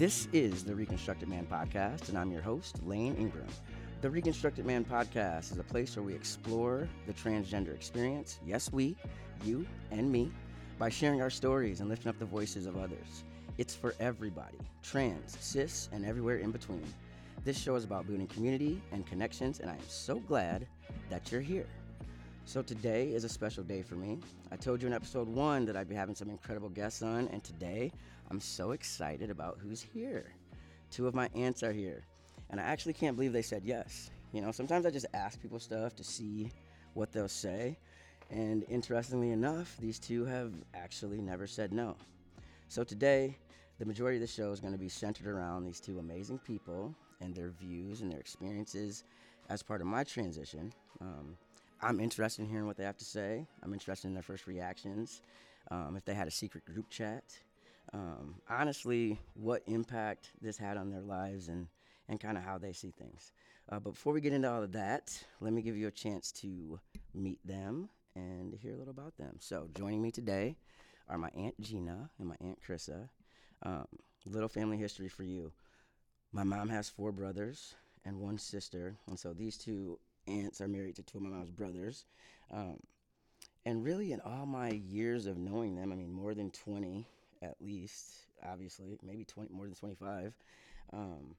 This is the Reconstructed Man Podcast, and I'm your host, Layne Ingram. The Reconstructed Man Podcast is a place where we explore the transgender experience, yes, we, you, and me, by sharing our stories and lifting up the voices of others. It's for everybody trans, cis, and everywhere in between. This show is about building community and connections, and I am so glad that you're here. So, today is a special day for me. I told you in episode one that I'd be having some incredible guests on, and today I'm so excited about who's here. Two of my aunts are here, and I actually can't believe they said yes. You know, sometimes I just ask people stuff to see what they'll say, and interestingly enough, these two have actually never said no. So, today, the majority of the show is going to be centered around these two amazing people and their views and their experiences as part of my transition. Um, I'm interested in hearing what they have to say. I'm interested in their first reactions, um, if they had a secret group chat. Um, honestly, what impact this had on their lives and, and kind of how they see things. Uh, but before we get into all of that, let me give you a chance to meet them and hear a little about them. So, joining me today are my Aunt Gina and my Aunt Krissa. Um, little family history for you. My mom has four brothers and one sister, and so these two aunts are married to two of my mom's brothers. Um, and really, in all my years of knowing them, I mean, more than 20 at least, obviously, maybe 20, more than 25, um,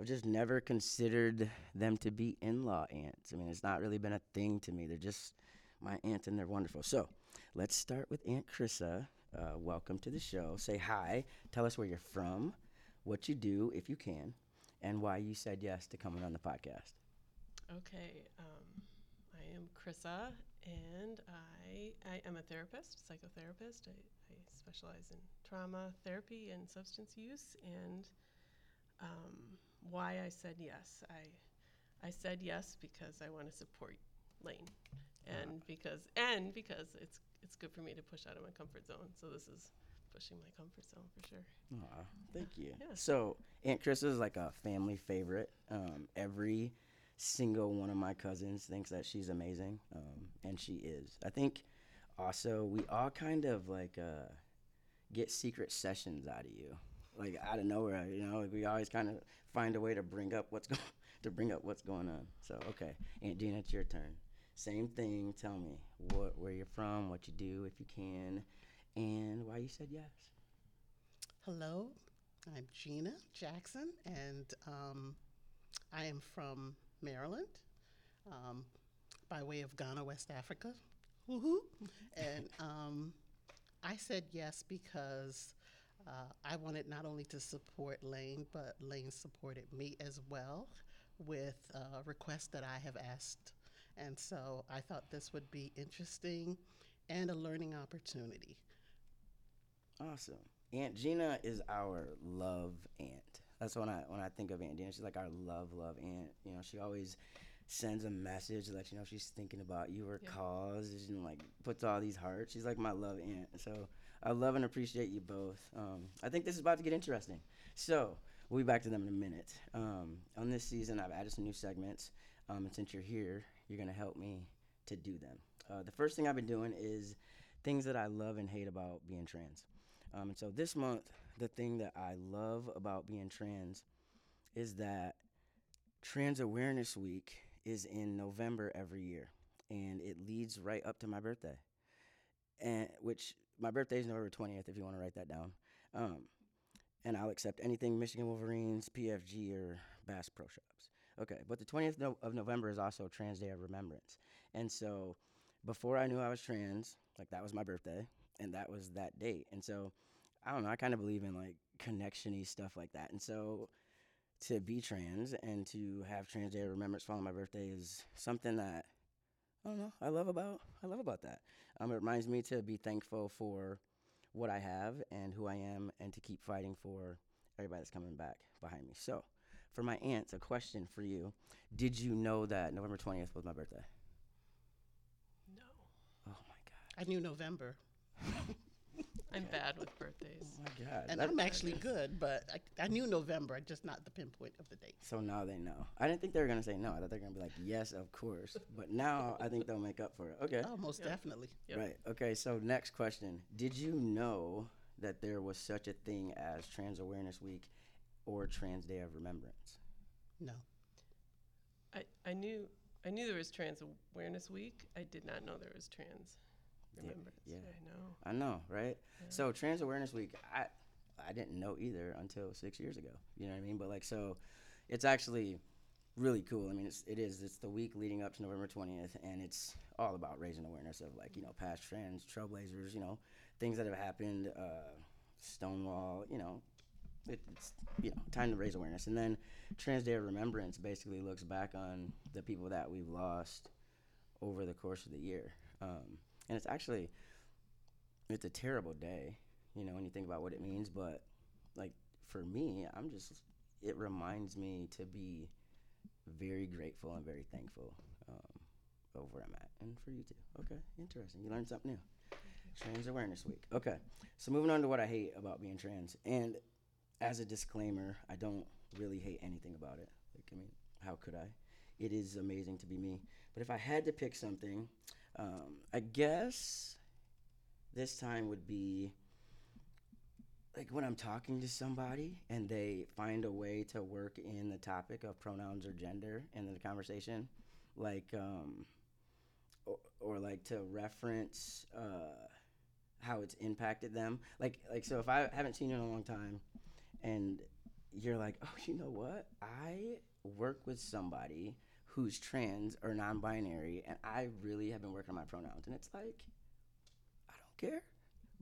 I've just never considered them to be in law aunts. I mean, it's not really been a thing to me. They're just my aunt and they're wonderful. So let's start with Aunt Krissa. Uh, welcome to the show. Say hi. Tell us where you're from, what you do, if you can, and why you said yes to coming on the podcast. Okay, um, I am Krissa, and I, I am a therapist, psychotherapist. I, I specialize in trauma therapy and substance use. And um, why I said yes, I, I said yes because I want to support Layne, and because and because it's it's good for me to push out of my comfort zone. So this is pushing my comfort zone for sure. Aw, thank you. Yeah. So Aunt Krissa is like a family favorite. Um, every single one of my cousins thinks that she's amazing, um, and she is. I think also we all kind of like uh, get secret sessions out of you, like out of nowhere. You know, like we always kind of find a way to bring up what's going to bring up what's going on. So okay, Aunt Gina, it's your turn. Same thing. Tell me what where you're from, what you do if you can, and why you said yes. Hello, I'm Gina Jackson, and um, I am from Maryland, um, by way of Ghana, West Africa. Woohoo! and um, I said yes because uh, I wanted not only to support Layne, but Layne supported me as well with uh, requests that I have asked. And so I thought this would be interesting and a learning opportunity. Awesome. Aunt Gina is our love aunt. That's when I when I think of Aunt Gina. She's like our love love aunt. You know, she always sends a message to let you know she's thinking about you or Yeah. calls and like puts all these hearts. She's like my love aunt. So I love and appreciate you both. Um, I think this is about to get interesting. So we'll be back to them in a minute. Um, on this season, I've added some new segments. Um, and since you're here, you're gonna help me to do them. Uh, the first thing I've been doing is things that I love and hate about being trans. Um, and so this month, the thing that I love about being trans is that Trans Awareness Week is in November every year, and it leads right up to my birthday, and which my birthday is November twentieth. If you want to write that down, um, and I'll accept anything Michigan Wolverines, PFG, or Bass Pro Shops. Okay, but the twentieth of November is also Trans Day of Remembrance, and so before I knew I was trans, like that was my birthday, and that was that date, and so I don't know. I kind of believe in like connectiony stuff like that, and so to be trans and to have Trans Day of Remembrance following my birthday is something that I don't know. I love about I love about that. Um, it reminds me to be thankful for what I have and who I am, and to keep fighting for everybody that's coming back behind me. So, for my aunts, a question for you: Did you know that November twentieth was my birthday? No, Oh my god! I knew November, I'm bad with birthdays. Oh my god! and That- I'm actually good, but I, I knew November, just not the pinpoint of the date. So now they know. I didn't think they were gonna say no. I thought they were gonna be like, yes, of course. But now I think they'll make up for it. Okay. Oh, most Yep. definitely. Yep. Right. Okay. So next question: Did you know that there was such a thing as Trans Awareness Week or Trans Day of Remembrance? No. I, I knew I knew there was Trans Awareness Week. I did not know there was Trans Yeah, Remembrance. yeah. I know. I know, right? Yeah. So Trans Awareness Week, I I didn't know either until six years ago. You know what I mean? But like, so it's actually really cool. I mean, it's it is. It's the week leading up to November twentieth, and it's all about raising awareness of like you know past trans trailblazers, you know things that have happened, uh, Stonewall, you know. It, it's you know time to raise awareness, and then Trans Day of Remembrance basically looks back on the people that we've lost over the course of the year, um, and it's actually it's a terrible day, you know, when you think about what it means. But like for me, I'm just it reminds me to be very grateful and very thankful um, of where I'm at, and for you too. Okay, interesting. You learned something new. Trans Awareness Week. Okay, so moving on to what I hate about being trans, and as a disclaimer, I don't really hate anything about it. Like, I mean, how could I? It is amazing to be me. But if I had to pick something, um, I guess this time would be like when I'm talking to somebody and they find a way to work in the topic of pronouns or gender in the conversation, like, um, or, or like to reference uh, how it's impacted them. Like, like so if I haven't seen you in a long time, and you're like, oh, you know what? I work with somebody who's trans or non-binary, and I really have been working on my pronouns, and it's like, I don't care,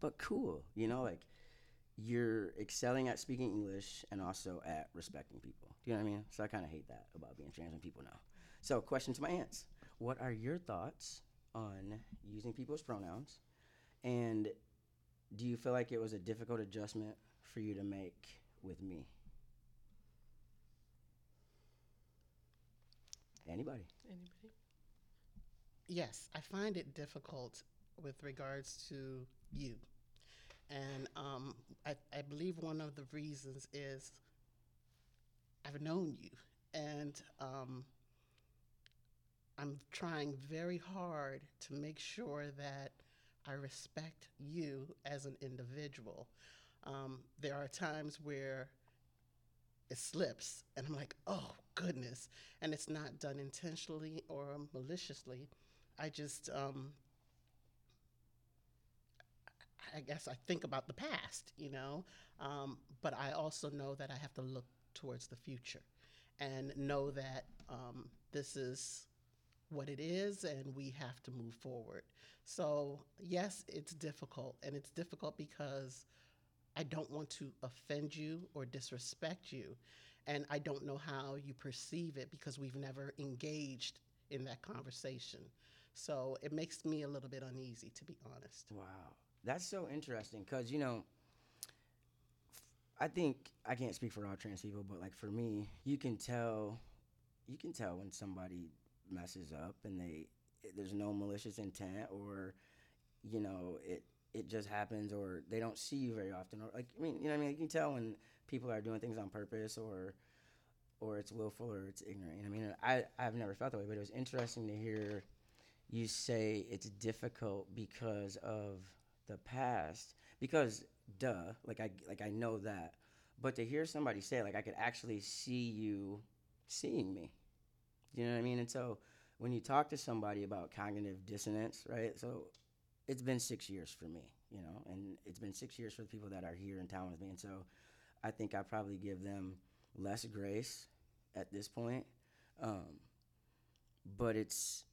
but cool, you know, like you're excelling at speaking English and also at respecting people. Do you know what I mean? So I kind of hate that about being trans and people know. So, question to my aunts: What are your thoughts on using people's pronouns, and do you feel like it was a difficult adjustment for you to make with me? Anybody? Anybody? Yes, I find it difficult with regards to you. And um, I, I believe one of the reasons is I've known you. And um, I'm trying very hard to make sure that I respect you as an individual. Um, there are times where it slips, and I'm like, oh, goodness. And it's not done intentionally or maliciously. I just, um, I- guess I think about the past, you know, um, but I also know that I have to look towards the future and know that um, this is what it is and we have to move forward. So, yes, it's difficult, and it's difficult because I don't want to offend you or disrespect you, and I don't know how you perceive it because we've never engaged in that conversation. So, it makes me a little bit uneasy, to be honest. Wow, that's so interesting because you know, I think I can't speak for all trans people, but like for me, you can tell, you can tell when somebody messes up and they there's no malicious intent or you know it it just happens or they don't see you very often or like I mean you know I mean? You can tell when people are doing things on purpose or or it's willful or it's ignorant. I mean? I I've never felt that way, but it was interesting to hear you say it's difficult because of the past because duh like i like i know that but to hear somebody say like i could actually see you seeing me you know what i mean? And so when you talk to somebody about cognitive dissonance right? So it's been six years for me you know and it's been six years for the people that are here in town with me and so i think i probably give them less grace at this point um, but it's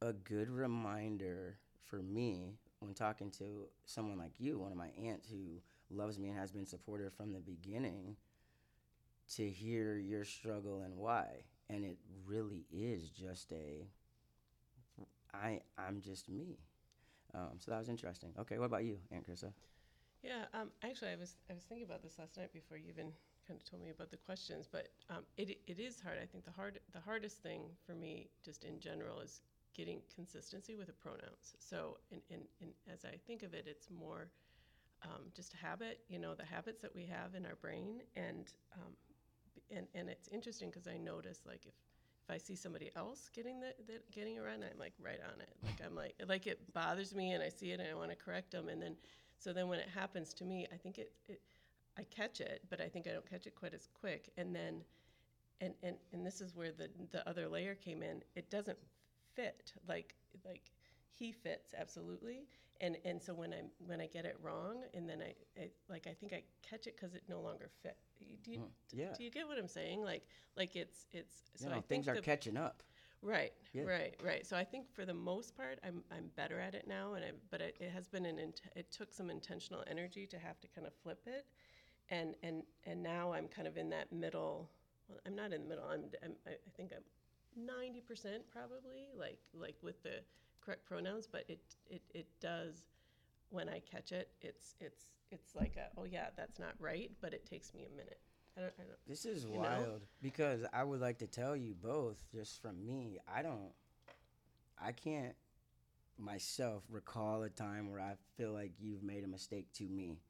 a good reminder for me when talking to someone like you, one of my aunts who loves me and has been supportive from the beginning, to hear your struggle and why. And it really is just a I I'm just me. Um, so that was interesting. Okay, what about you, Aunt Krista? Yeah, um, actually, I was I was thinking about this last night before you even kind of told me about the questions. But um, it it is hard. I think the hard the hardest thing for me, just in general, is getting consistency with the pronouns. So, in, in as I think of it, it's more um, just a habit. You know, the habits that we have in our brain, and um, and and it's interesting because I notice like if if I see somebody else getting the, the getting around, I'm like right on it. Like I'm like like it bothers me, and I see it, and I want to correct them, and then so then when it happens to me, I think it, it I catch it, but I think I don't catch it quite as quick. And then, and and and this is where the the other layer came in. It doesn't fit like like he fits absolutely. And and so when I when I get it wrong, and then I, I like I think I catch it because it no longer fit. Do you, Mm, yeah. do you get what I'm saying? Like like it's it's so you I know, think things are the- catching up. Right, Yeah. right, right. So I think for the most part, I'm I'm better at it now, and I but it, it has been an int- it took some intentional energy to have to kind of flip it, and and and now I'm kind of in that middle. Well, I'm not in the middle. I'm, I'm I I think I'm ninety percent probably like like with the correct pronouns, but it it it does when I catch it, it's it's it's like a oh yeah that's not right, but it takes me a minute. I don't, I don't This is You know? wild because I would like to tell you both, just from me, I don't, I can't myself recall a time where I feel like you've made a mistake to me.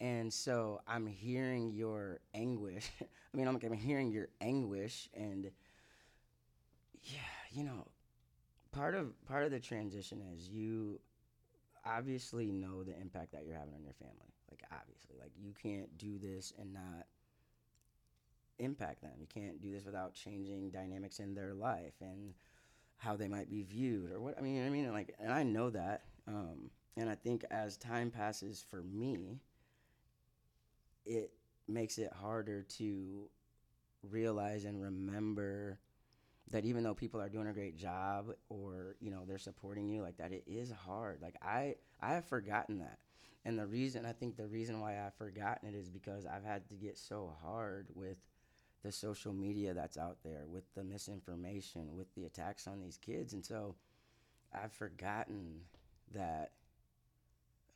And so I'm hearing your anguish. I mean, I'm, I'm hearing your anguish, and yeah, you know, part of part of the transition is you obviously know the impact that you're having on your family. Like obviously, like you can't do this and not impact them. You can't do this without changing dynamics in their life and how they might be viewed or what I mean. I mean, like, and I know that. Um, and I think as time passes for me, it makes it harder to realize and remember that even though people are doing a great job or you know they're supporting you like that it is hard like i i have forgotten that and the reason i think the reason why i've forgotten it is because i've had to get so hard with the social media that's out there with the misinformation with the attacks on these kids and so i've forgotten that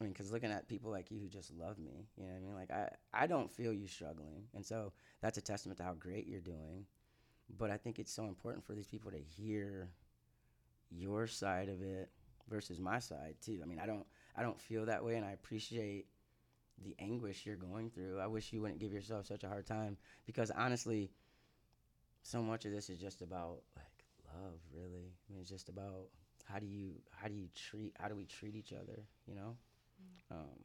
I mean, because looking at people like you who just love me, you know what I mean? Like, I, I don't feel you struggling. And so that's a testament to how great you're doing. But I think it's so important for these people to hear your side of it versus my side too. I mean, I don't I don't feel that way and I appreciate the anguish you're going through. I wish you wouldn't give yourself such a hard time because honestly, so much of this is just about like love, really. I mean, it's just about how do you how do you treat how do we treat each other, you know? Um,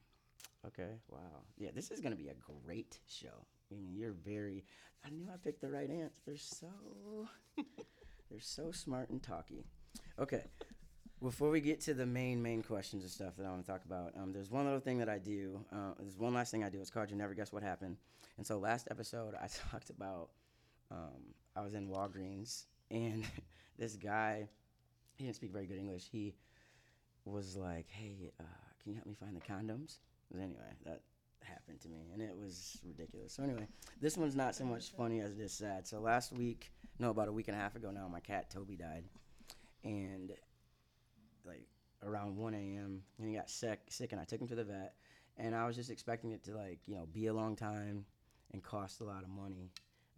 okay, wow. Yeah, this is gonna be a great show. I mean, you're very. I knew I picked the right answer. They're so, they're so smart and talky. Okay, before we get to the main main questions and stuff that I want to talk about, um, there's one little thing that I do. Uh, there's one last thing I do. It's called "You Never Guess What Happened." And so last episode I talked about. Um, I was in Walgreens and this guy, he didn't speak very good English. He was like, "Hey, uh, can you help me find the condoms?" Anyway, that happened to me, and it was ridiculous. So anyway, this one's not so much funny as it is sad. So last week, no, about a week and a half ago now, my cat Toby died, and like around 1 a.m. and he got sick, sick, and I took him to the vet, and I was just expecting it to like you know be a long time and cost a lot of money.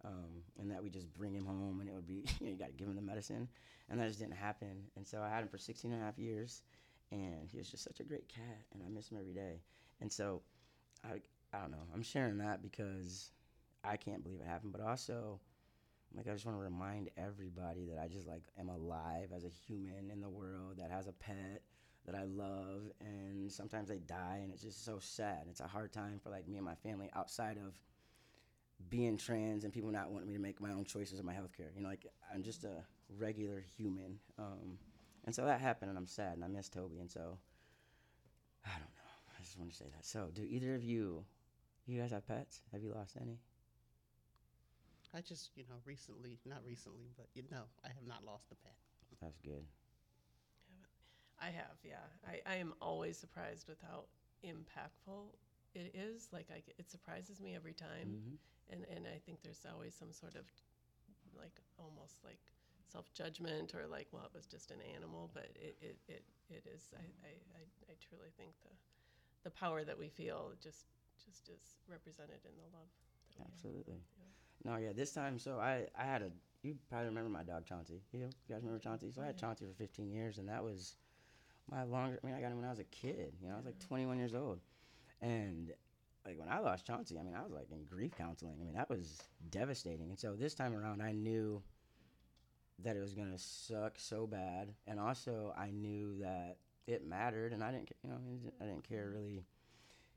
Um, and that we just bring him home and it would be, you know, you got to give him the medicine. And that just didn't happen. And so I had him for 16 and a half years and he was just such a great cat and I miss him every day. And so I I don't know. I'm sharing that because I can't believe it happened, but also like I just want to remind everybody that I just like am alive as a human in the world that has a pet that I love and sometimes they die and it's just so sad. It's a hard time for like me and my family outside of being trans and people not wanting me to make my own choices in my healthcare. You know, like I'm just a regular human. Um, and so that happened, and I'm sad, and I miss Toby, and so I don't know. I just want to say that. So, do either of you, you guys have pets? Have you lost any? I just, you know, recently, not recently, but you know, I have not lost a pet. That's good. I have, yeah. I, I am always surprised with how impactful it is. Like I, it surprises me every time, hmm and and I think there's always some sort of like almost like self judgment or like, well, it was just an animal, but it it, it, it is. I, I, I, I truly think the the power that we feel just just is represented in the love. That we have. Absolutely. Yeah. No, yeah. This time, so I, I had a. You probably remember my dog Chauncey. You, know, you guys remember Chauncey? So I had. Chauncey for 15 years, and that was my longer. I mean, I got him when I was a kid. You know, I was like 21 years old, and like when I lost Chauncey, I mean, I was like in grief counseling. I mean, that was devastating. And so this time around, I knew that it was gonna suck so bad, and also I knew that it mattered, and I didn't, you know, I didn't- care really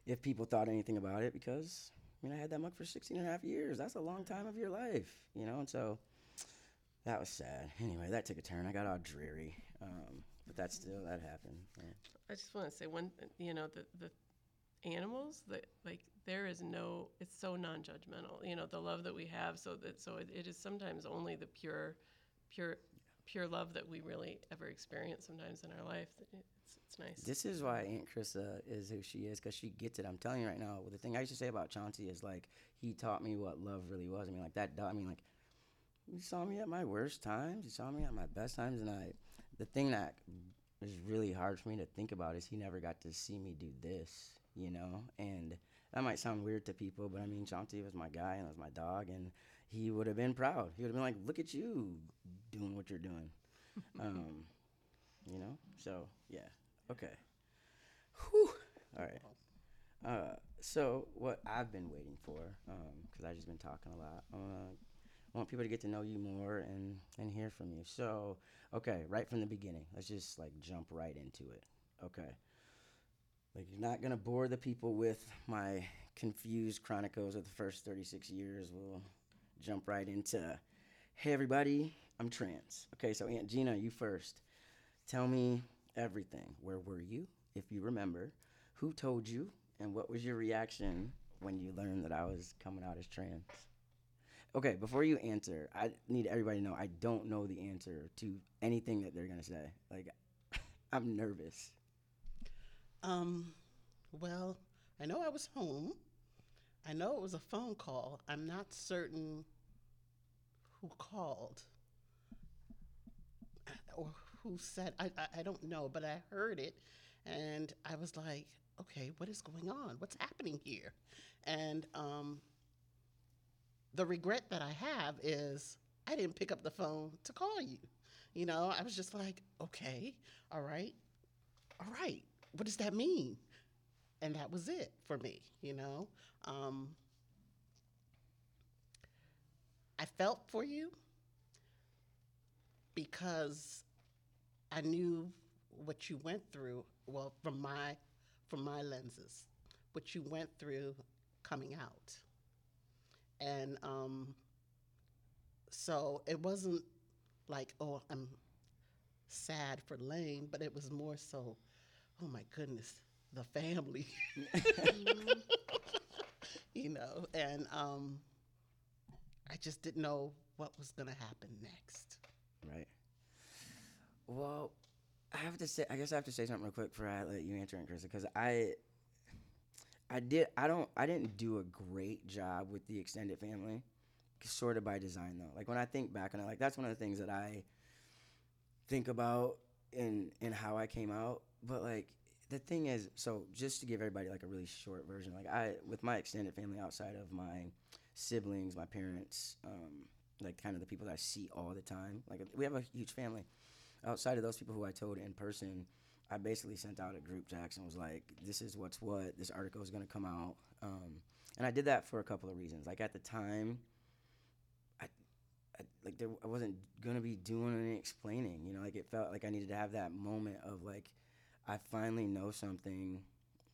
if people thought anything about it because I mean, I had that mug for 16 and a half years. That's a long time of your life, you know? And so that was sad. Anyway, that took a turn. I got all dreary. Um, but that still, that happened. Yeah. I just want to say one, you know, the, the animals that like there is no, it's so non-judgmental, you know, the love that we have. So that, so it, it is sometimes only the pure, pure, pure love that we really ever experience sometimes in our life. It's, it's nice. This is why Aunt Krista is who she is because she gets it. I'm telling you right now. The thing I used to say about Chauncey is like he taught me what love really was. I mean, like that. I mean, like you saw me at my worst times. You saw me at my best times, and I. The thing that is really hard for me to think about is he never got to see me do this. You know, and that might sound weird to people, but I mean, Chauncey was my guy and was my dog, and he would have been proud. He would have been like, "Look at you doing what you're doing." um, you know. So yeah. Okay. Whew. All right. Uh, so what I've been waiting for, because I've just been talking a lot. Uh, I want people to get to know you more and and hear from you. So okay, right from the beginning, let's just like jump right into it. Okay. Like you're not gonna bore the people with my confused chronicles of the first 36 years. We'll jump right into. Hey everybody, I'm trans. Okay, so Aunt Gina, you first. Tell me everything. Where were you, if you remember? Who told you? And what was your reaction when you learned that I was coming out as trans? Okay, before you answer, I need everybody to know I don't know the answer to anything that they're to say. Like, I'm nervous. Um, well, I know I was home. I know it was a phone call. I'm not certain who called or who said. I, I, I don't know, but I heard it, and I was like, okay, what is going on? What's happening here? And um, the regret that I have is I didn't pick up the phone to call you. You know, I was just like, okay, all right, all right, what does that mean? And that was it for me, you know. Um, I felt for you because I knew what you went through. Well, from my from my lenses, what you went through coming out, and um, so it wasn't like, oh, I'm sad for Layne, but it was more so, oh my goodness, the family, you know, and um, I just didn't know what was going to happen next. Right. Well, I have to say, I guess I have to say something real quick before I let you answer it, Chris, because I, I did, I don't, I didn't do a great job with the extended family, sort of by design though. Like when I think back on it, like that's one of the things that I think about in in how I came out. But like the thing is, so just to give everybody like a really short version, like I with my extended family outside of my siblings, my parents, um, like kind of the people that I see all the time. Like we have a huge family. Outside of those people who I told in person, I basically sent out a group text and was like, "This is what's what. This article is going to come out." Um, and I did that for a couple of reasons. Like at the time, I, I like there, I wasn't going to be doing any explaining. You know, like it felt like I needed to have that moment of like, I finally know something.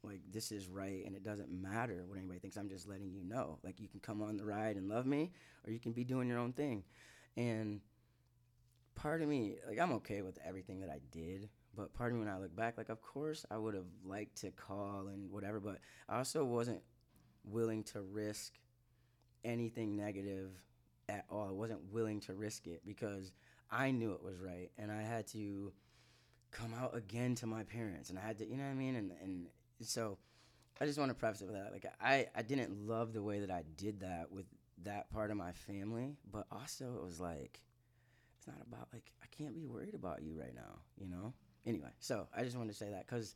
Like this is right, and it doesn't matter what anybody thinks. I'm just letting you know. Like you can come on the ride and love me, or you can be doing your own thing. And part of me, like I'm okay with everything that I did, but part of me when I look back, like of course I would have liked to call and whatever, but I also wasn't willing to risk anything negative at all. I wasn't willing to risk it because I knew it was right, and I had to come out again to my parents, and I had to, you know what I mean, and and so. I just want to preface it with that. Like I, I didn't love the way that I did that with that part of my family, but also it was like it's not about like I can't be worried about you right now, you know. Anyway, so I just wanted to say that because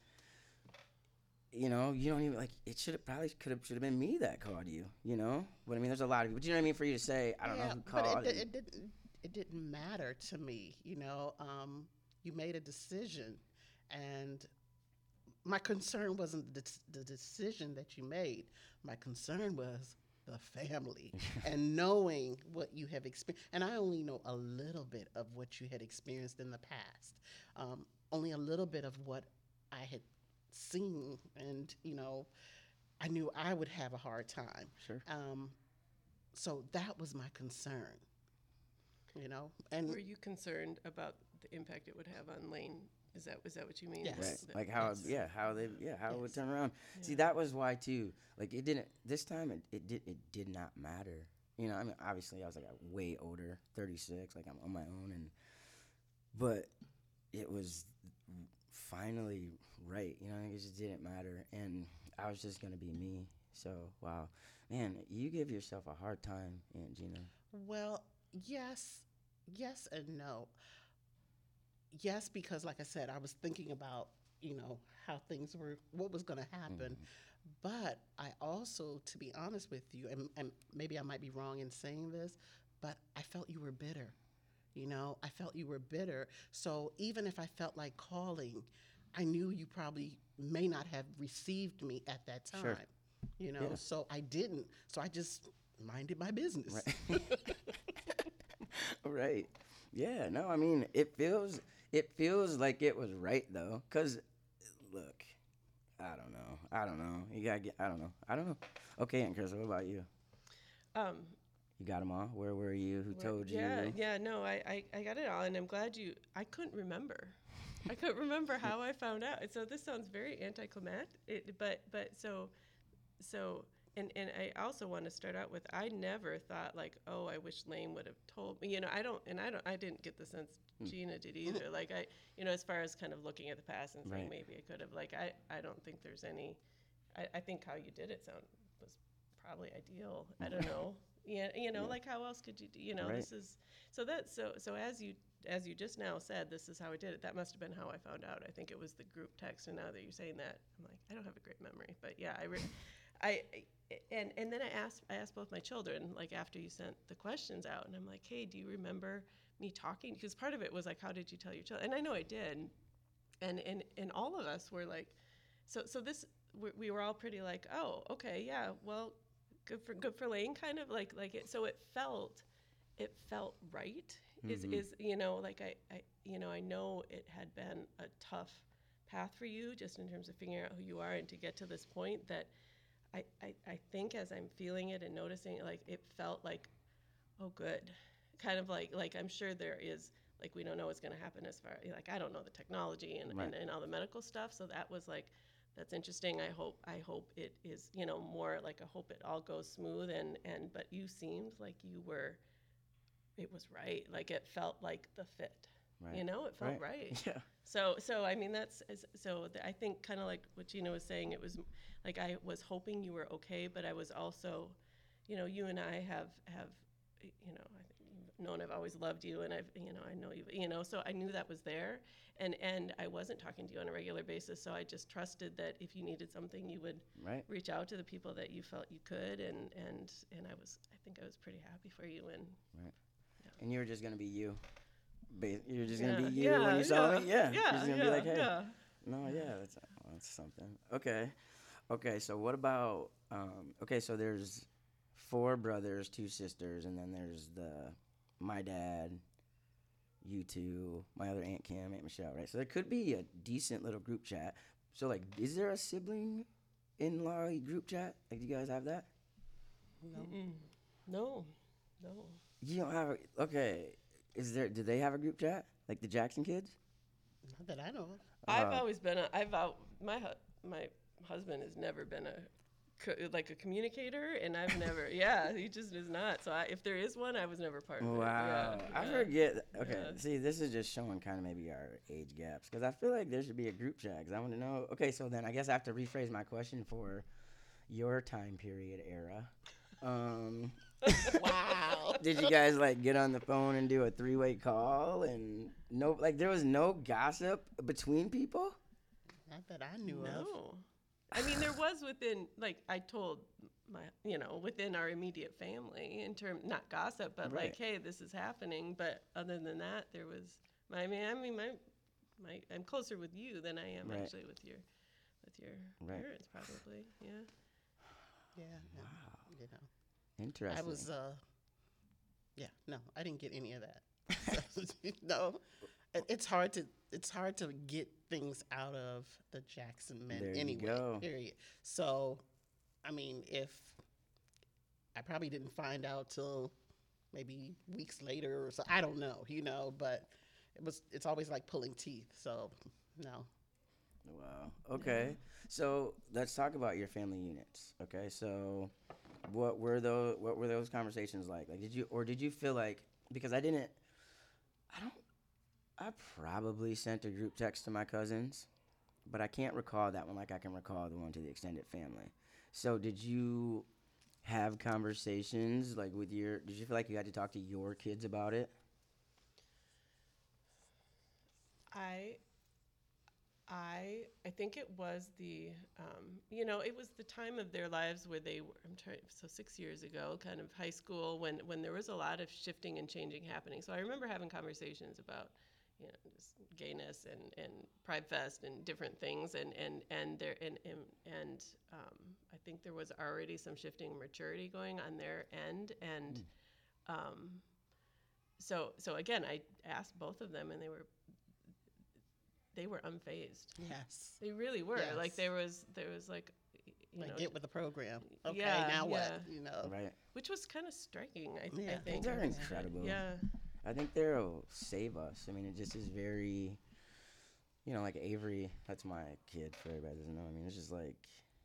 you know you don't even like it should have probably could have should have been me that called you, you know. But I mean, there's a lot of people. Do you know what I mean? For you to say I don't know who called. But it, it, didn't. It didn't matter to me. You know, um, you made a decision, and my concern wasn't the, the decision that you made. My concern was the family and knowing what you have experienced. And I only know a little bit of what you had experienced in the past. Um, only a little bit of what I had seen, and you know, I knew I would have a hard time. Sure. Um, so that was my concern. You know, and Were you concerned about the impact it would have on Layne? Is that is that what you mean? Yes. Right. That- Like how, Yes. yeah, how they, yeah, how it would turn around. See, that was why too. Like it didn't. This time it, it did. It did not matter. You know, I mean, obviously I was like way older, thirty six. Like I'm on my own, and but it was finally right. You know, it just didn't matter, and I was just gonna be me. So wow, man, you give yourself a hard time, Aunt Gina. Well, yes, yes, and no. Yes, because like I said, I was thinking about you know how things were, what was going to happen, mm-hmm. but I also, to be honest with you, and, and maybe I might be wrong in saying this, but I felt you were bitter. You know, I felt you were bitter. So even if I felt like calling, I knew you probably may not have received me at that time. Sure. You know, Yeah. so I didn't. So I just minded my business. Right. right. Yeah. No, I mean, it feels it feels like it was right though, cause look, I don't know. I don't know. You gotta get. I don't know. I don't know. Okay, and Chris, what about you? Um, You got them all. Where were you? Who told yeah, you? Yeah, no, I, I, I got it all, and I'm glad you. I couldn't remember. I couldn't remember how I found out. So this sounds very anticlimactic, but but so so and and I also want to start out with I never thought like oh I wish Layne would have told me you know I don't and I don't I didn't get the sense Hmm. Gina did either like I you know as far as kind of looking at the past and saying Right. maybe I could have like I I don't think there's any I, I think how you did it sound was probably ideal I don't know yeah you know Yeah. like how else could you do you know Right. this is so that so so as you as you just now said this is how I did it that must have been how I found out I think it was the group text and now that you're saying that I'm like I don't have a great memory but yeah I re- I and and then I asked I asked both my children like after you sent the questions out and I'm like hey do you remember me talking? Because part of it was like how did you tell your children and I know I did. And and and all of us were like so so this we, we were all pretty like oh okay yeah well good for good for Layne kind of like like it so it felt it felt right. Is Mhm. is you know like I, I you know I know it had been a tough path for you just in terms of figuring out who you are and to get to this point that I, I, I think as I'm feeling it and noticing it, like it felt like, oh, good, kind of like like I'm sure there is like we don't know what's going to happen as far like I don't know the technology and, Right. and, and all the medical stuff. So that was like that's interesting. I hope I hope it is you know more like I hope it all goes smooth and and but you seemed like you were, it was right. Like it felt like the fit. Right. You know, it felt right. Yeah. So, so I mean, that's so. I think kind of like what Gina was saying. It was like I was hoping you were okay, but I was also, you know, you and I have have, you know, I think you've known I've always loved you, and I've, you know, I know you, you know, so I knew that was there, and and I wasn't talking to you on a regular basis, so I just trusted that if you needed something, you would Right. reach out to the people that you felt you could, and and and I was, I think I was pretty happy for you, and And you were just gonna be you. Ba- You're just gonna yeah, be you yeah, when you saw me. Yeah. yeah, You're just gonna yeah, be like, hey. yeah. No, yeah, that's that's something. Okay, okay. So what about? Um, okay, so there's four brothers, two sisters, and then there's the my dad, you two, my other aunt Kim, Aunt Michelle, right? So there could be a decent little group chat. So like, is there a sibling in-law group chat? Like, do you guys have that? Mm-mm. No, no. You don't have a. Okay, is there? Do they have a group chat? Like the Jackson kids? Not that I know of. I've Uh, always been a. I've out. My hu- my husband has never been a co- like a communicator, and I've never. yeah, he just is not. So I, if there is one, I was never part of it. Wow. Yeah, I yeah. forget. Okay. Yeah. See, this is just showing kind of maybe our age gaps because I feel like there should be a group chat because I want to know. Okay, so then I guess I have to rephrase my question for your time period era. Um, Wow. did you guys like get on the phone and do a three way call and no, like there was no gossip between people? Not that I knew of. No. I mean, there was within, like, I told my, you know, within our immediate family, in term, not gossip, but Right. like, hey, this is happening. But other than that, there was, I mean, I mean, my, my, I'm closer with you than I am Right. actually with your, with your Right. parents, probably. Yeah. Yeah. No, Wow. You know. Interesting. I was uh yeah, no, I didn't get any of that. no. It- It's hard to it's hard to get things out of the Jackson men There you anyway. Period. So I mean, if I probably didn't find out till maybe weeks later or so, I don't know, you know, but it was, it's always like pulling teeth. So, no. Wow. Okay. So let's talk about your family units. Okay. So what were those what were those conversations like? Like did you or did you feel like because I didn't I don't I probably sent a group text to my cousins, but I can't recall that one like I can recall the one to the extended family. So did you have conversations like with your did you feel like you had to talk to your kids about it? I I I think it was the um, you know it was the time of their lives where they were I'm trying so six years ago kind of high school when when there was a lot of shifting and changing happening. So I remember having conversations about you know just gayness and and Pride Fest and different things and and and there and and, and um, I think there was already some shifting maturity going on their end and um, so so again I asked both of them and they were they were unfazed. Yes. They really were. Like there was there was like you Like, know, get with the program. Okay, yeah, now what? You know? Right. which was kind of striking. I, th- Yeah. I think They're incredible. Yeah, I think they'll save us. I mean, it just is very, you know, like Avery. That's my kid. For everybody doesn't know, I mean, it's just like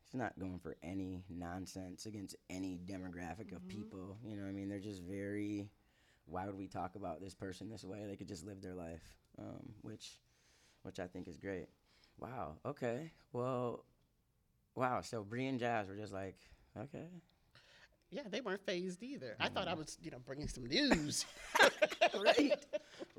he's not going for any nonsense against any demographic of people. You know, what I mean, they're just very. Why would we talk about this person this way? They could just live their life, um, which, which I think is great. Wow. Okay. Well, wow. So Bree and Jazz were just like, okay. Yeah, they weren't phased either. I thought I mm-hmm. was, you know, bringing some news. right.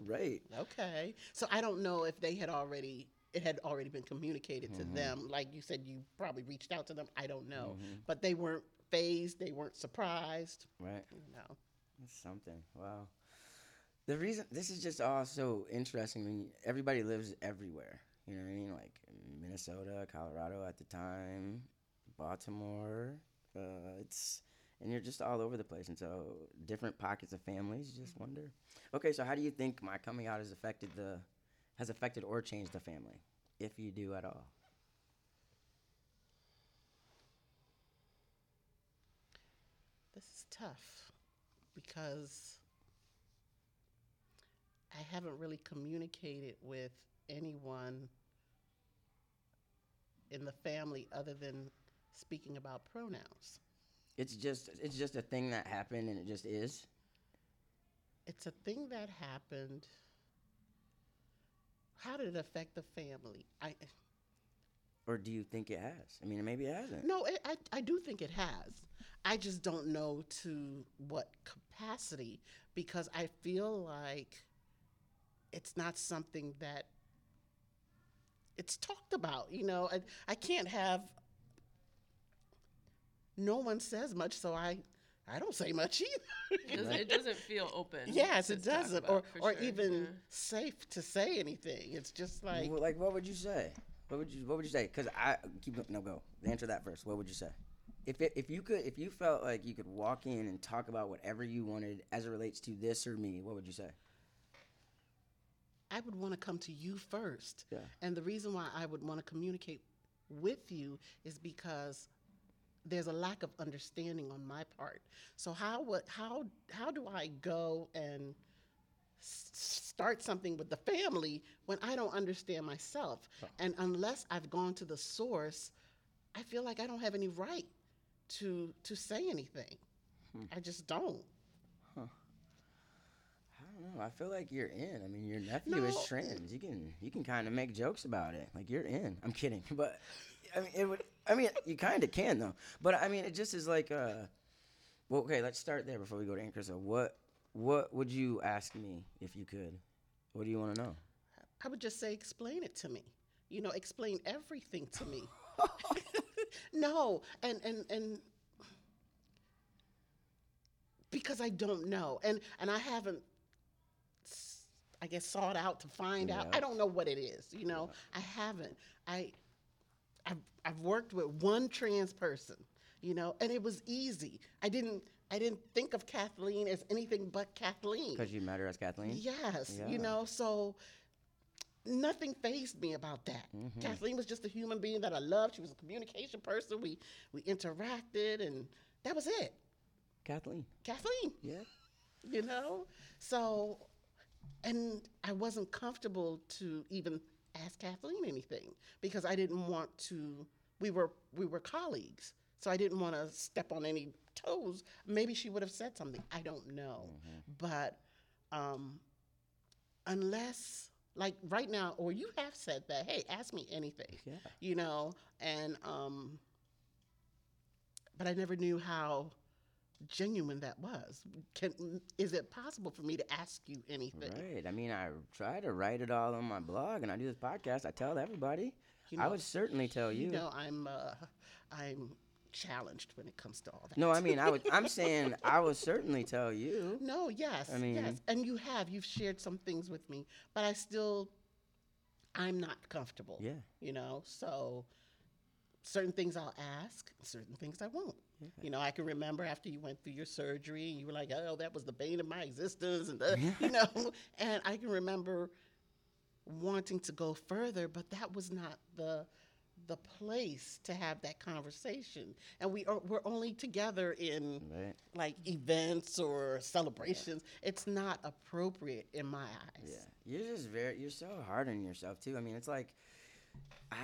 Right. Okay. So I don't know if they had already it had already been communicated to mm-hmm. them. Like you said, you probably reached out to them. I don't know, mm-hmm. but they weren't phased. They weren't surprised. Right. No. That's something. Wow. The reason this is just all so interesting I mean, everybody lives everywhere. You know what I mean? Like Minnesota, Colorado at the time, Baltimore. Uh, it's and you're just all over the place, and so different pockets of families. Just wonder. Okay, so how do you think my coming out has affected the has affected or changed the family, if you do at all? This is tough because I haven't really communicated with anyone in the family other than speaking about pronouns. It's just it's just a thing that happened, and it just is. It's a thing that happened. How did it affect the family? I Or do you think it has? I mean, maybe it hasn't. no, it, I I do think it has. I just don't know to what capacity because I feel like it's not something that it's talked about. You know, I, I can't have. No one says much, so I I don't say much either. it doesn't, it doesn't feel open. yes, it doesn't, about, or or sure, even yeah. safe to say anything. It's just like Well, like, what would you say? What would you What would you say? Because I keep no go. Answer that first. What would you say? If it, if you could if you felt like you could walk in and talk about whatever you wanted as it relates to this or me, what would you say? I would want to come to you first. Yeah. And the reason why I would want to communicate with you is because there's a lack of understanding on my part. So how would how how do I go and s- start something with the family when I don't understand myself? And unless I've gone to the source, I feel like I don't have any right to to say anything. Hmm. I just don't. Don't know. I feel like you're in. I mean, your nephew is No. trans. You can you can kind of make jokes about it. Like you're in. I'm kidding, but I mean, it would. I mean, you kind of can though. But I mean, it just is like. Uh, well, okay. Let's start there before we go to Anchor. So, what what would you ask me if you could? What do you want to know? I would just say, explain it to me. You know, explain everything to me. no, and and and because I don't know, and and I haven't, I guess, sought out to find out. I don't know what it is. You know, I haven't. I, I've I've worked with one trans person. You know, and it was easy. I didn't I didn't think of Kathleen as anything but Kathleen. Because you met her as Kathleen. Yes, Yeah. you know, so nothing phased me about that. Mm-hmm. Kathleen was just a human being that I loved. She was a communication person. We we interacted, and that was it. Kathleen. Kathleen, Yeah. you know. So, and I wasn't comfortable to even ask Kathleen anything because I didn't want to. We were we were colleagues, so I didn't want to step on any toes. Maybe she would have said something. I don't know, but um, unless like right now, or you have said that, hey, ask me anything, Yeah. you know, and um, but I never knew how genuine that was. Can is it possible for me to ask you anything? Right. I mean, I try to write it all on my blog, and I do this podcast. I tell everybody. You I would certainly tell you. You know, I'm uh, I'm challenged when it comes to all that. no, I mean, I would. I'm saying I would certainly tell you. No, yes, I mean- yes, and you have. You've shared some things with me, but I still, I'm not comfortable. Yeah. You know, so certain things I'll ask, certain things I won't. You know, I can remember after you went through your surgery, and you were like, "Oh, that was the bane of my existence," and the, you know, and I can remember wanting to go further, but that was not the the place to have that conversation. And we are we're only together in Right. like events or celebrations. It's not appropriate in my eyes. Yeah. You're just very. You're so hard on yourself too. I mean, it's like, I.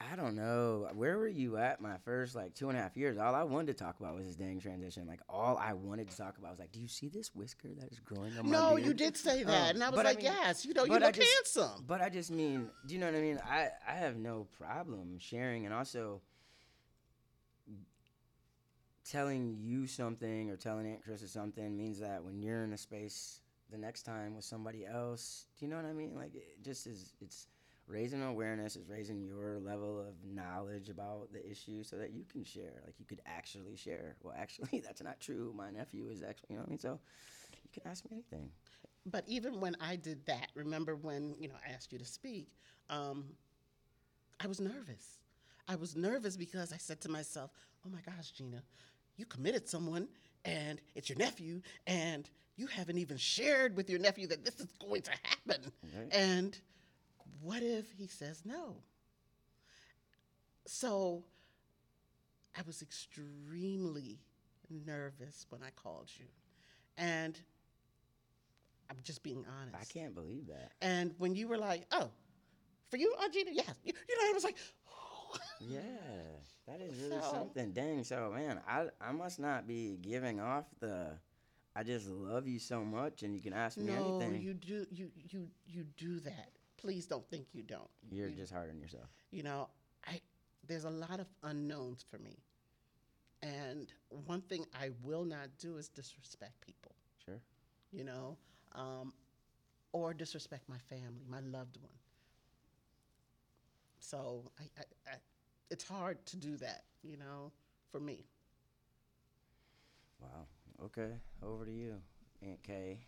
I don't know. Where were you at my first like two and a half years? All I wanted to talk about was this dang transition. Like all I wanted to talk about was like, do you see this whisker that is growing on my No, you did say that, Um, and I was like, mean- yes, you know, you look just- handsome. But I just mean, do you know what I mean? I, I have no problem sharing and also telling you something or telling Aunt Chris something means that when you're in a space the next time with somebody else, do you know what I mean? Like it just is it's raising awareness, is raising your level of knowledge about the issue so that you can share. Like you could actually share. Well actually that's not true. My nephew is actually you know what I mean? So you can ask me anything. But even when I did that, remember when you know I asked you to speak, um, I was nervous. I was nervous because I said to myself, "Oh my gosh, Gina, you committed someone, and it's your nephew, and you haven't even shared with your nephew that this is going to happen. Right. And what if he says no?" So I was extremely nervous when I called you, and I'm just being honest. I can't believe that. And when you were like, "Oh, for you, Aunt Gina, yes," you, you know, I was like, Yeah, that is really So- something. Dang, so man, I I must not be giving off the I just love you so much and you can ask me "No, anything. you do, you you you do that. Please don't think you don't. You're You- just hard on yourself. you know, I there's a lot of unknowns for me, and one thing I will not do is disrespect people. Sure. You know, um, or disrespect my family, my loved one. So I, I, I, it's hard to do that. You know, for me. Wow. Okay. Over to you, Aunt Kay.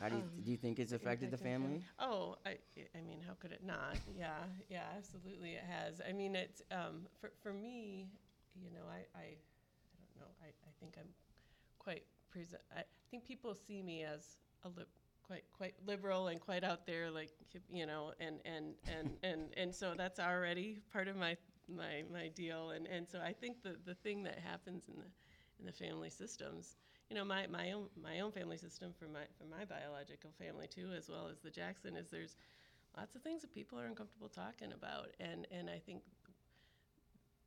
How do you Um, do you think it's affected the family? Oh, I, I mean, how could it not? Yeah, yeah, absolutely, it has. I mean, it's um, for for me, you know, I, I, I don't know. I, I think I'm quite present. I think people see me as a li- quite quite liberal and quite out there, like you know, and and and and and so that's already part of my my my deal. And and so I think the the thing that happens in the in the family systems you know my, my own my own family system for my for my biological family too as well as the Jackson is there's lots of things that people are uncomfortable talking about. And and I think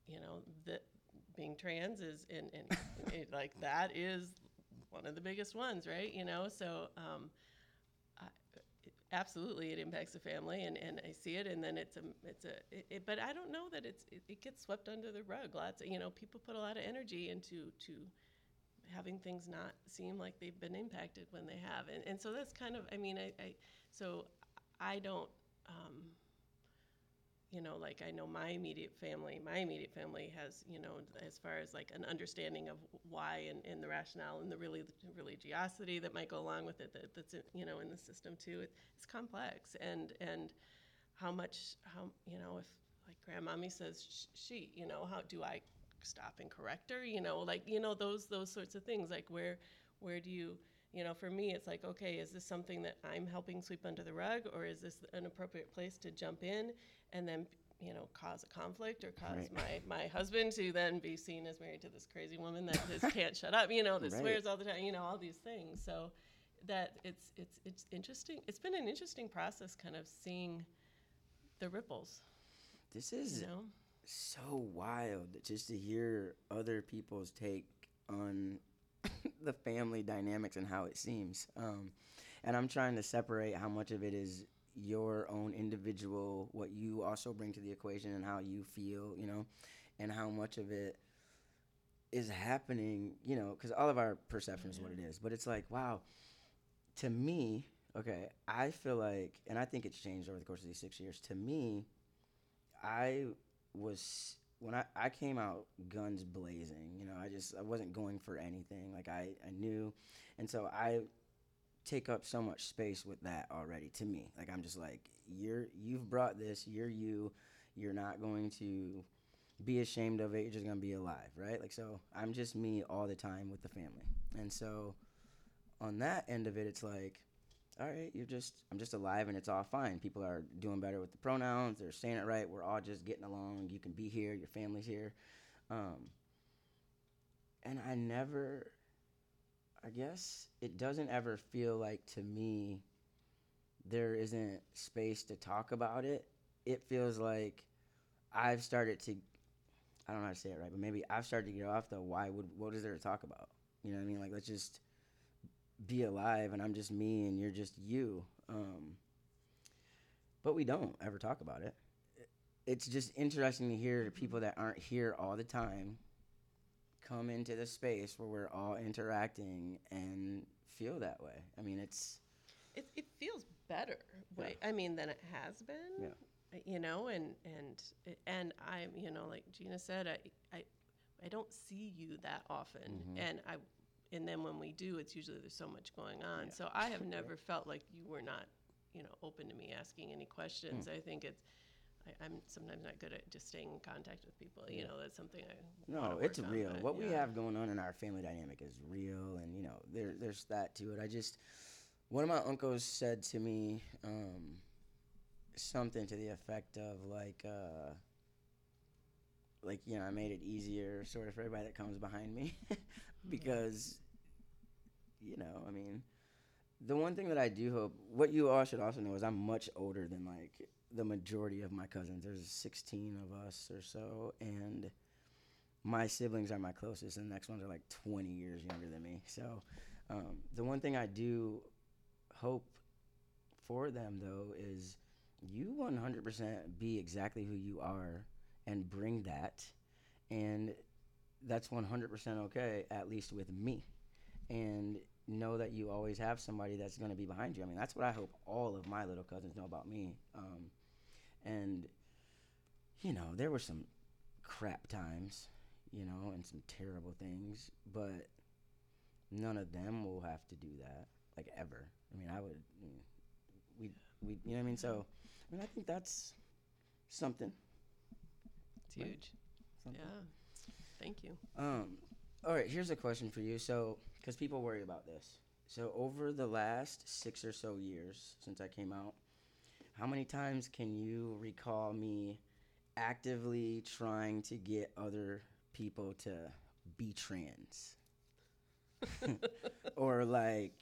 you know that being trans is and, and it, like that is one of the biggest ones right? You know so um, I, absolutely it impacts the family and, and I see it and then it's a it's a it, it, but I don't know that it's it, it gets swept under the rug. Lots of you know people put a lot of energy into to having things not seem like they've been impacted when they have. And, and so that's kind of I mean I, I so I don't um, you know like I know my immediate family my immediate family has you know as far as like an understanding of why and, and the rationale and the really religiosity that might go along with it that, that's you know in the system too it, it's complex. And and how much how you know if like grandmommy says sh- she you know how do I stop and correct her you know like you know those those sorts of things like where where do you you know, for me, it's like, okay, is this something that I'm helping sweep under the rug, or is this an appropriate place to jump in and then, you know, cause a conflict or cause my my husband to then be seen as married to this crazy woman that just can't shut up, you know, that Right. swears all the time, you know, all these things. So that it's it's it's interesting. It's been an interesting process, kind of seeing the ripples, This is you know. So wild just to hear other people's take on the family dynamics and how it seems. Um, and I'm trying to separate how much of it is your own individual, what you also bring to the equation, and how you feel, you know, and how much of it is happening, you know, because all of our perception is what it is. But it's like, wow, to me, okay, I feel like, and I think it's changed over the course of these six years. To me, I was when I, I came out guns blazing you know i just i wasn't going for anything. Like i, I knew. And so i take up so much space with that already to me. Like i'm just like you're you've brought this. You're you. You're not going to be ashamed of it. You're just to be alive right? Like so i'm just me all the time with the family. And so on that end of it it's like all right, you're just, I'm just alive and it's all fine. People are doing better with the pronouns. They're saying it right. We're all just getting along. You can be here. Your family's here. Um, and I never, I guess it doesn't ever feel like to me there isn't space to talk about it. It feels like I've started to, I don't know how to say it right, but maybe I've started to get off the why would, what is there to talk about? You know what I mean? Like, let's just, be alive and I'm just me and you're just you. Um, but we don't ever talk about it. It's just interesting to hear people that aren't here all the time come into the space where we're all interacting and feel that way. I mean, it's it, it feels better way i mean than it has been Yeah. Uh, you know and and and i'm you know like gina said i i, I don't see you that often Mm-hmm. and i and then when we do it's usually there's so much going on so i have never felt like you were not you know open to me asking any questions Hmm. i think it's I, i'm sometimes not good at just staying in contact with people you know that's something i no, it's on, real. but What we have going on in our family dynamic is real, and you know, there there's that to it. I just one of my uncles said to me um, something to the effect of like. Uh, like you know, I made it easier sort of for everybody that comes behind me, because you know, I mean, the one thing that I do hope, what you all should also know is I'm much older than like the majority of my cousins. There's 16 of us or so, and my siblings are my closest, and the next ones are like 20 years younger than me. So, um, the one thing I do hope for them though is you 100% be exactly who you are and bring that, and that's 100% okay, at least with me. And know that you always have somebody that's going to be behind you. I mean, that's what I hope all of my little cousins know about me. Um, and, you know, there were some crap times, you know, and some terrible things, but none of them will have to do that, like, ever. I mean, I would, mm, we, we, you know what I mean? So, I mean, I think that's something. it's Right. huge something. yeah thank you Um, all right, here's a question for you. So, because people worry about this. So, over the last six or so years since I came out, how many times can you recall me actively trying to get other people to be trans? or, like,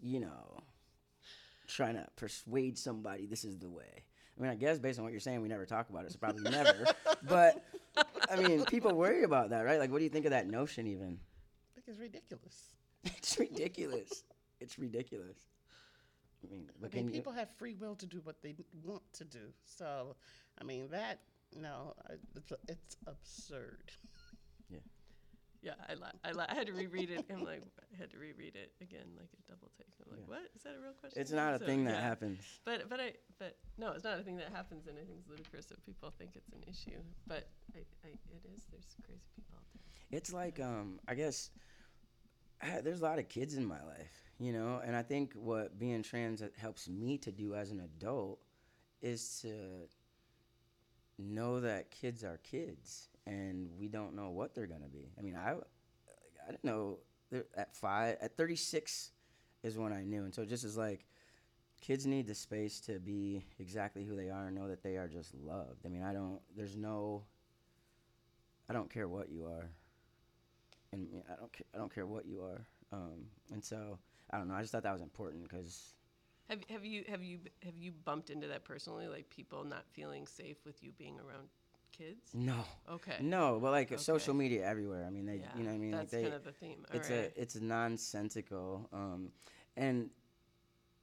you know, trying to persuade somebody this is the way? I mean, I guess based on what you're saying, we never talk about it, so probably never. But I mean, people worry about that, right? Like, what do you think of that notion? Even I think it's ridiculous. it's ridiculous. it's ridiculous. I mean, but I mean, can you? people have free will to do what they want to do. So, I mean, that, no, it's, it's absurd. Yeah, I, li- I, li- I had to reread it. I'm like, I had to reread it again, like a double take. I'm like, Yeah. what is that a real question? It's not a So, thing that yeah. happens. But but I but no, it's not a thing that happens, and I think it's ludicrous that people think it's an issue. But I, I it is. There's crazy people out there. It's like, um, I guess, I, there's a lot of kids in my life, you know, and I think what being trans helps me to do as an adult is to know that kids are kids and we don't know what they're gonna be. I mean, I, I didn't know at five, at 36, is when I knew. And so just as like kids need the space to be exactly who they are and know that they are just loved. I mean, I don't. There's no. I don't care what you are, and I don't. I don't care what you are. Um, and so I don't know. I just thought that was important because Have, have you have you have you bumped into that personally? Like people not feeling safe with you being around kids? no, Okay. no, but like Okay. social media everywhere. I mean, they. Yeah, You know what I mean? That's like they. kind of the theme. All it's right. a it's nonsensical um and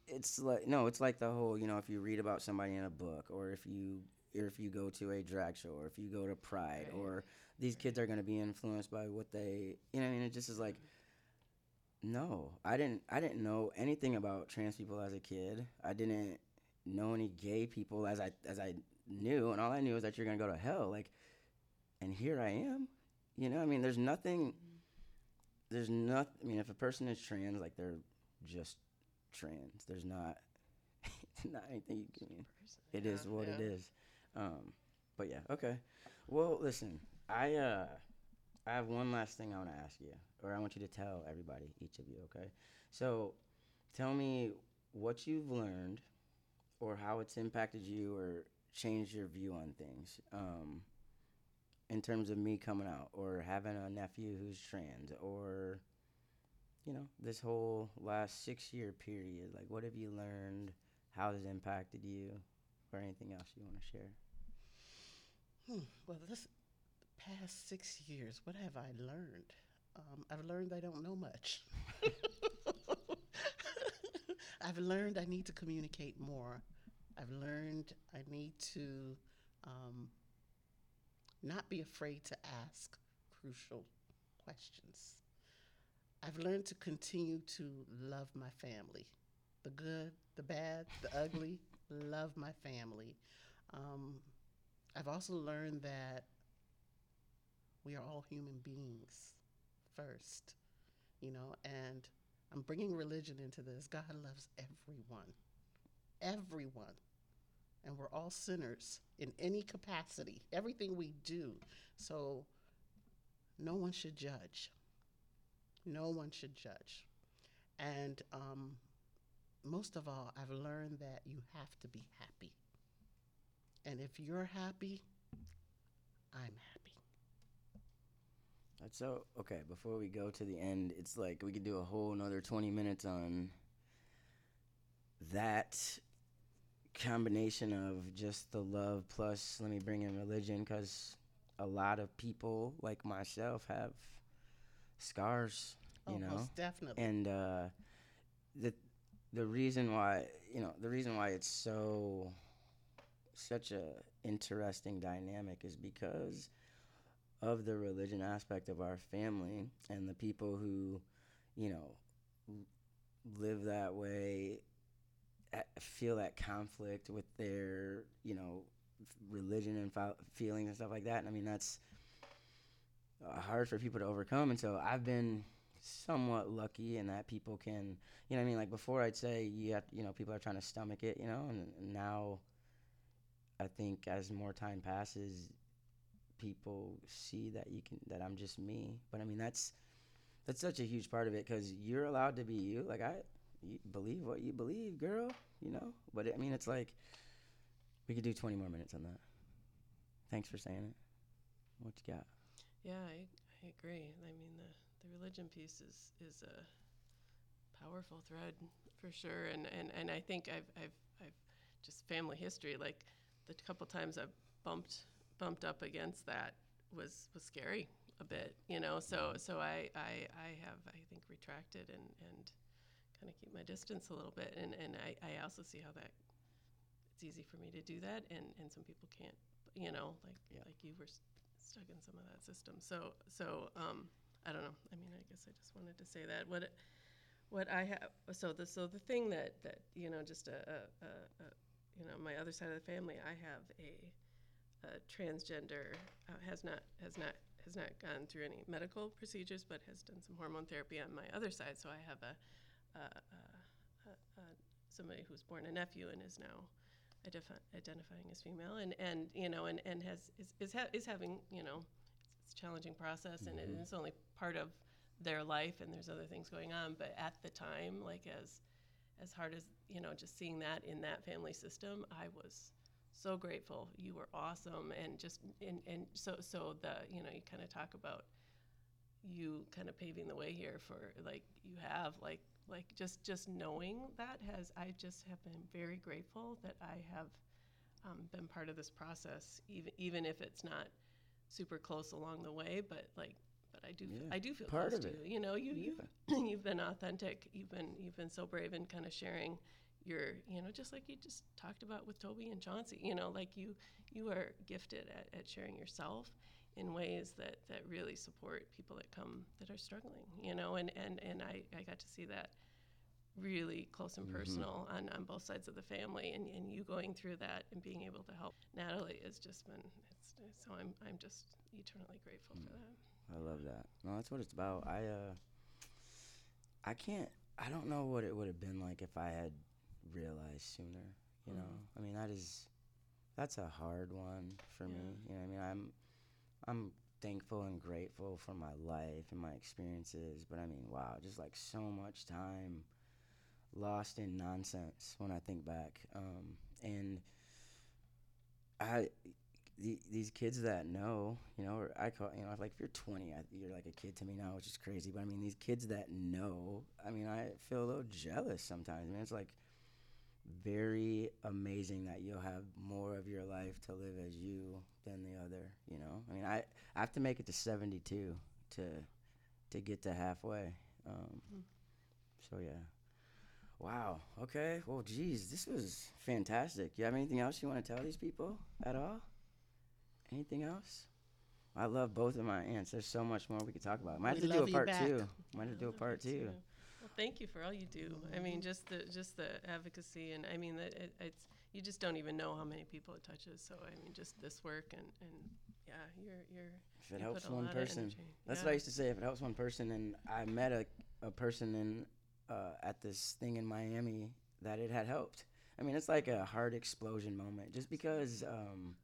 it's like no it's like the whole you know if you read about somebody in a book or if you or if you go to a drag show or if you go to pride Right. or these kids are going to be influenced by what they you know what i mean it just is like no i didn't i didn't know anything about trans people as a kid i didn't know any gay people as i as i knew and all i knew was that you're going to go to hell like and here i am you know? I mean there's nothing there's not i mean if a person is trans like they're just trans. There's not not anything you can it is Yeah, what it yeah. is. Um but yeah okay. Well listen i uh i have one last thing i want to ask you or i want you to tell everybody each of you okay? So tell me what you've learned or how it's impacted you or changed your view on things um in terms of me coming out or having a nephew who's trans or you know this whole last six year period like what have you learned how has it impacted you or anything else you want to share Hmm. Well, this past six years, what have I learned? Um, I've learned I don't know much. I've learned I need to communicate more. I've learned I need to um, not be afraid to ask crucial questions. I've learned to continue to love my family the good, the bad, the ugly, love my family. Um, I've also learned that we are all human beings first, you know, and I'm bringing religion into this. God loves everyone, everyone. And we're all sinners in any capacity, everything we do. So no one should judge. No one should judge. And um, most of all, I've learned that you have to be happy. And if you're happy, I'm happy. That's so okay. Before we go to the end, it's like we could do a whole another twenty minutes on that combination of just the love plus let me bring in religion because a lot of people like myself have scars, you oh, know, most definitely. and uh, the the reason why you know the reason why it's so such a interesting dynamic is because of the religion aspect of our family and the people who you know live that way feel that conflict with their you know religion and fo- feelings and stuff like that and i mean that's uh, hard for people to overcome and so i've been somewhat lucky in that people can you know i mean like before i'd say you have you know people are trying to stomach it you know and, and now i think as more time passes people see that you can that i'm just me but i mean that's that's such a huge part of it because you're allowed to be you like i you believe what you believe girl you know but i mean it's like we could do 20 more minutes on that thanks for saying it what you got Yeah, I, I agree. I mean, the, the religion piece is, is a powerful thread for sure. And, and, and I think I've, I've, I've just family history, like the couple times I've bumped, bumped up against that was, was scary a bit, you know? So, so I, I, I have, I think, retracted and, and kind of keep my distance a little bit. And, and I, I also see how that it's easy for me to do that. And, and some people can't, you know, like, Yeah. like you were s- stuck in some of that system. So, so um, I don't know. I mean, I guess I just wanted to say that. What, what I have. So the so the thing that that you know, just a, a, a, a you know, my other side of the family, I have a, a transgender uh, has not has not has not gone through any medical procedures, but has done some hormone therapy on my other side. So I have a somebody who's born a nephew and is now identify, identifying as female, and, and you know, and, and has is is, ha- is having you know, it's a challenging process, and it mm-hmm. is only part of their life and there's other things going on. But at the time, like as as hard as you know, just seeing that in that family system, I was so grateful. You were awesome, and just and and so so the you know you kind of talk about you kind of paving the way here for like you have like like just just knowing that has I just have been very grateful that I have um, been part of this process, even even if it's not super close along the way, but like but I do Yeah, I do feel part close of to it. you. You know, you you've you've been authentic. You've been you've been so brave in kind of sharing your you know just like you just talked about with Toby and Chauncey. You know, like you you are gifted at, at sharing yourself in ways that that really support people that come that are struggling. You know, and and and I I got to see that really close and Mhm. personal on, on both sides of the family and, and you going through that and being able to help Natalie has just been it's, so I'm I'm just eternally grateful for that. I love that. No, that's what it's about. I uh I can't I don't know what it would have been like if I had realized sooner, you know. I mean, that is that's a hard one for me. You know, what I mean, I'm I'm thankful and grateful for my life and my experiences, but I mean, wow, just like so much time lost in nonsense when I think back. Um and I the, these kids that know, you know, I call, you know, like if you're 20, I, you're like a kid to me now, which is crazy. But I mean, these kids that know, I mean, I feel a little jealous sometimes. I mean, it's like very amazing that you'll have more of your life to live as you than the other. You know, I mean, I, I have to make it to 72 to to get to halfway. Um, So yeah. Wow. Okay. Well, geez, this was fantastic. You have anything else you want to tell these people at all? Anything else? I love both of my aunts. There's so much more we could talk about. Might have to do a part two. Might have to do a part two. Thank you for all you do. I mean, just the just the advocacy, and I mean that it, it's you just don't even know how many people it touches. So I mean, just this work and and yeah, you're you're. If it you helps one person, that's Yeah. what I used to say. If it helps one person, and I met a, a person in uh, at this thing in Miami that it had helped. I mean, it's like a heart explosion moment, just because um,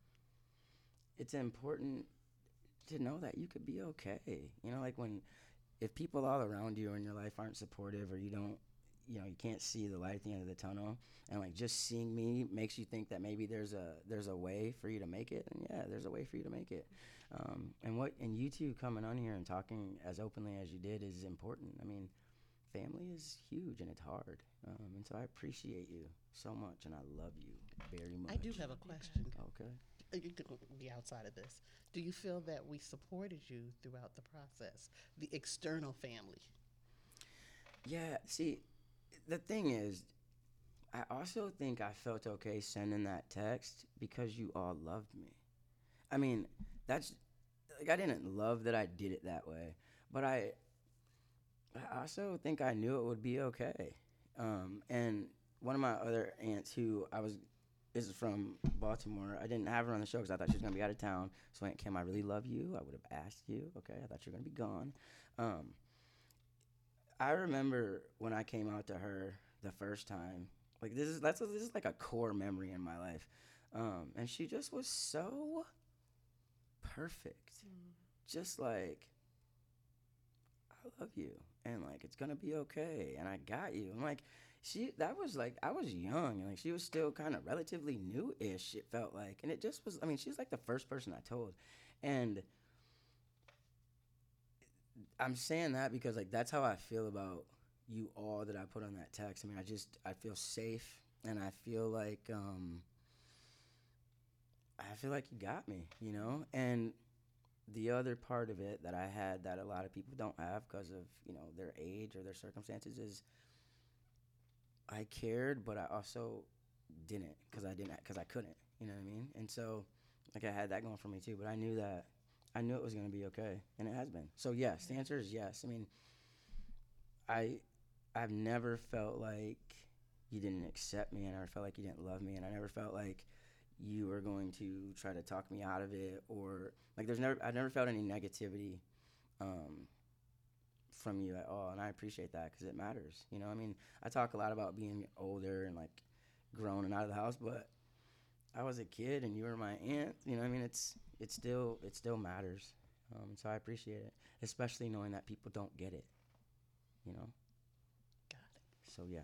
it's important to know that you could be okay. You know, like when if people all around you in your life aren't supportive, or you don't, you know, you can't see the light at the end of the tunnel, and like just seeing me makes you think that maybe there's a there's a way for you to make it, and yeah, there's a way for you to make it. Um, and what and you two coming on here and talking as openly as you did is important. I mean, family is huge and it's hard, um, and so I appreciate you so much, and I love you very much. I do have a question. Okay. You can be outside of this. Do you feel that we supported you throughout the process, the external family? Yeah, see, the thing is, I also think I felt okay sending that text because you all loved me. I mean, that's like I didn't love that I did it that way, but I I also think I knew it would be okay. Um, and one of my other aunts who I was is from Baltimore. I didn't have her on the show because I thought she was gonna be out of town. So Aunt Kim, I really love you. I would have asked you. Okay, I thought you were gonna be gone. Um, I remember when I came out to her the first time. Like this is that's this is like a core memory in my life, um, and she just was so perfect, just like I love you, and like it's gonna be okay, and I got you, I'm like she that was like I was young, and like she was still kind of relatively new-ish. It felt like, and it just was. I mean, she was like the first person I told, and I'm saying that because like that's how I feel about you all that I put on that text. I mean, I just I feel safe and I feel like um I feel like you got me, you know? And the other part of it that I had that a lot of people don't have because of, you know, their age or their circumstances is I cared, but I also didn't because I didn't because I couldn't, you know what I mean? And so like I had that going for me too, but I knew that I knew it was going to be okay, and it has been. So yes, the answer is yes. I mean, I I've never felt like you didn't accept me, and I never felt like you didn't love me, and I never felt like you were going to try to talk me out of it, or like there's never I've never felt any negativity um, from you at all, and I appreciate that because it matters. You know, I mean, I talk a lot about being older and like grown and out of the house, but I was a kid and you were my aunt. You know, I mean, it's it still it still matters. Um, so I appreciate it, especially knowing that people don't get it. You know. Got it. So yes.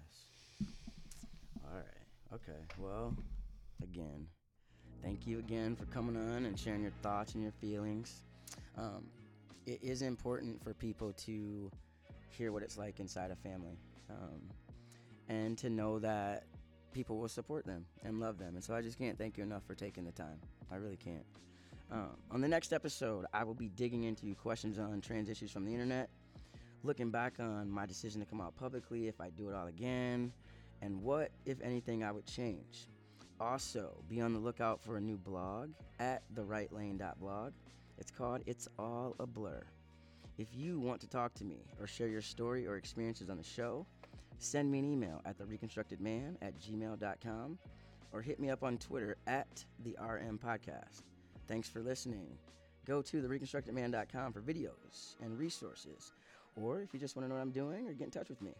All right. Okay. Well, again, thank you again for coming on and sharing your thoughts and your feelings. Um, it is important for people to hear what it's like inside a family, um, and to know that people will support them and love them. And so I just can't thank you enough for taking the time. I really can't. Um, on the next episode, I will be digging into questions on trans issues from the internet, looking back on my decision to come out publicly, if I do it all again, and what, if anything, I would change. Also, be on the lookout for a new blog at therightlayne.blog. It's called It's All a Blur. If you want to talk to me or share your story or experiences on the show, send me an email at thereconstructedman at gmail.com or hit me up on Twitter at the RM Podcast. Thanks for listening. Go to thereconstructedman.com for videos and resources, or if you just want to know what I'm doing or get in touch with me.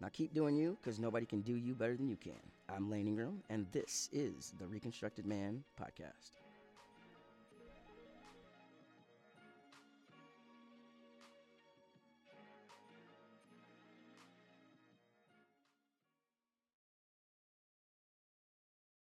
Now keep doing you because nobody can do you better than you can. I'm Layne Ingram, and this is the Reconstructed Man Podcast.